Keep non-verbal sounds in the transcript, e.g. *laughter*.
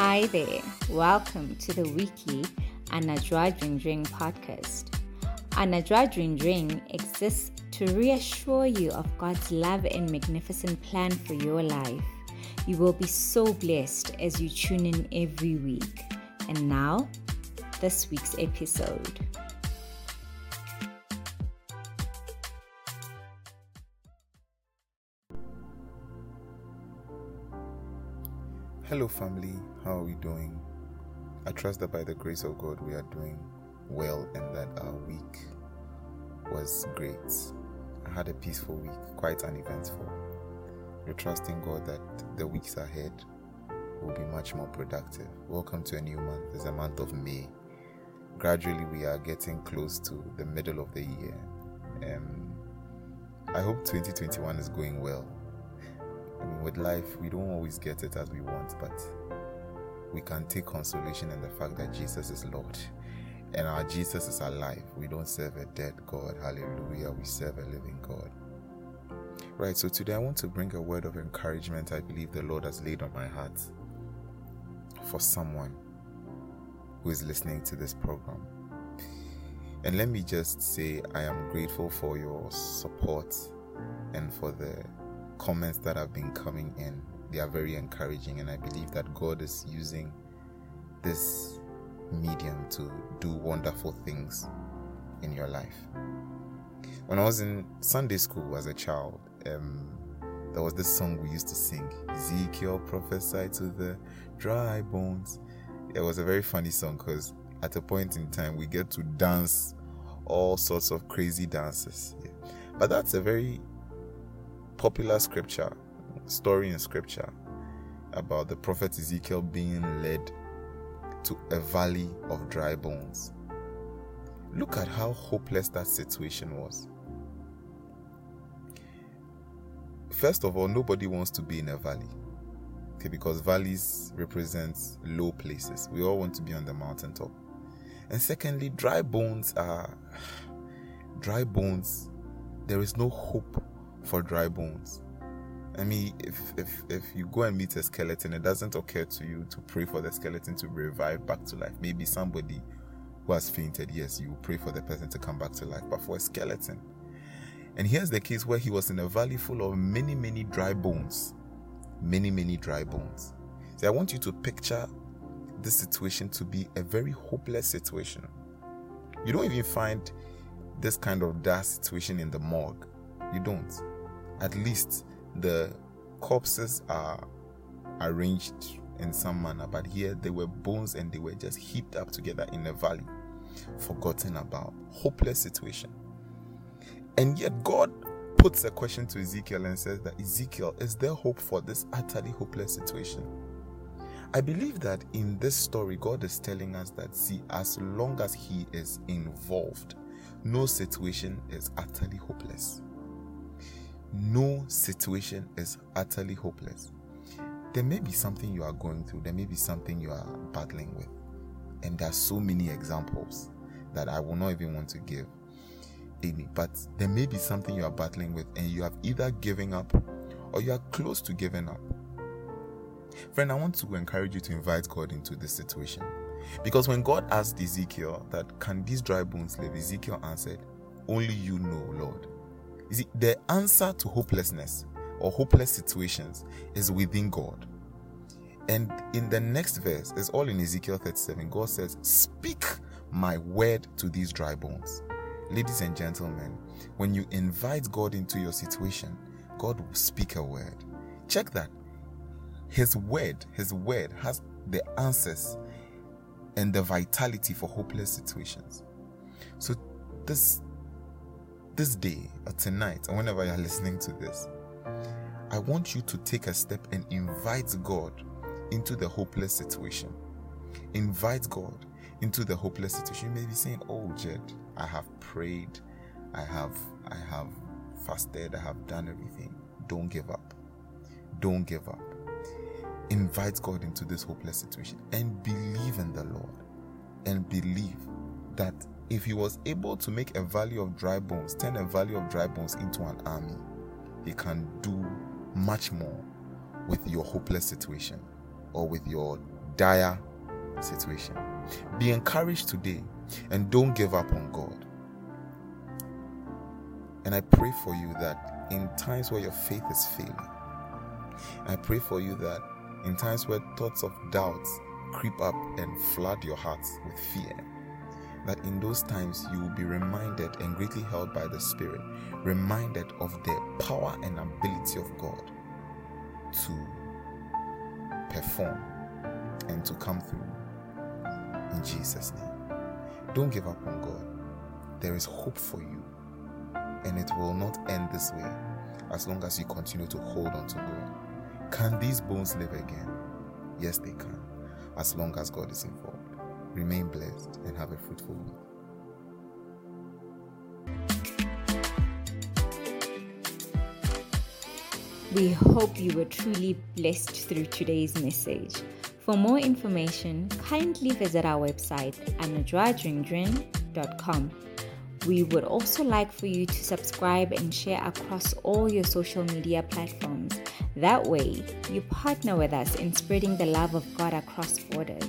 Hi there. Welcome to the weekly Anadra Dring Dring podcast. Anadra Dring Dring exists to reassure you of God's love and magnificent plan for your life. You will be so blessed as you tune in every week. And now, this week's episode. Hello, family. How are we doing? I trust that by the grace of God, we are doing well and that our week was great. I had a peaceful week, quite uneventful. We're trusting God that the weeks ahead will be much more productive. Welcome to a new month. It's a month of May. Gradually, we are getting close to the middle of the year. Um, I hope 2021 is going well I mean, with life, we don't always get it as we want, but we can take consolation in the fact that Jesus is Lord and our Jesus is alive. We don't serve a dead God. Hallelujah. We serve a living God. Right, so today I want to bring a word of encouragement I believe the Lord has laid on my heart for someone who is listening to this program. And let me just say, I am grateful for your support and for the comments that have been coming in. They are very encouraging, and I believe that God is using this medium to do wonderful things in your life. When I was in Sunday school as a child, um, there was this song we used to sing Ezekiel prophesied to the dry bones. It was a very funny song because at a point in time we get to dance all sorts of crazy dances. Yeah. But that's a very popular scripture, story in scripture about the prophet Ezekiel being led to a valley of dry bones. Look at how hopeless that situation was. First of all, nobody wants to be in a valley. Okay, because valleys represent low places. We all want to be on the mountaintop. And secondly, dry bones are *sighs* dry bones. There is no hope for dry bones. I mean, if, if if you go and meet a skeleton, it doesn't occur to you to pray for the skeleton to revive back to life. Maybe somebody who has fainted, yes, you pray for the person to come back to life. But for a skeleton, and here's the case where he was in a valley full of many, many dry bones, many, many dry bones. So I want you to picture this situation to be a very hopeless situation. You don't even find this kind of dire situation in the morgue. You don't at least the corpses are arranged in some manner, but here they were bones and they were just heaped up together in a valley, forgotten about, hopeless situation. And yet, God puts a question to Ezekiel and says that Ezekiel, is there hope for this utterly hopeless situation? I believe that in this story, God is telling us that, see, as long as He is involved, no situation is utterly hopeless situation is utterly hopeless. There may be something you are going through, there may be something you are battling with. And there are so many examples that I will not even want to give any. But there may be something you are battling with, and you have either given up or you are close to giving up. Friend, I want to encourage you to invite God into this situation. Because when God asked Ezekiel that can these dry bones live, Ezekiel answered, Only you know, Lord. See, the answer to hopelessness or hopeless situations is within God. And in the next verse, it's all in Ezekiel 37. God says, Speak my word to these dry bones. Ladies and gentlemen, when you invite God into your situation, God will speak a word. Check that. His word, his word has the answers and the vitality for hopeless situations. So this this day or tonight or whenever you're listening to this, I want you to take a step and invite God into the hopeless situation. Invite God into the hopeless situation. You may be saying, Oh, Jed, I have prayed, I have I have fasted, I have done everything. Don't give up. Don't give up. Invite God into this hopeless situation and believe in the Lord. And believe that if he was able to make a valley of dry bones, turn a valley of dry bones into an army, he can do much more with your hopeless situation or with your dire situation. Be encouraged today and don't give up on God. And I pray for you that in times where your faith is failing, I pray for you that in times where thoughts of doubts creep up and flood your hearts with fear, that in those times you will be reminded and greatly held by the Spirit, reminded of the power and ability of God to perform and to come through in Jesus' name. Don't give up on God. There is hope for you, and it will not end this way as long as you continue to hold on to God. Can these bones live again? Yes, they can, as long as God is involved. Remain blessed and have a fruitful week. We hope you were truly blessed through today's message. For more information, kindly visit our website anadradringdring.com. We would also like for you to subscribe and share across all your social media platforms. That way, you partner with us in spreading the love of God across borders.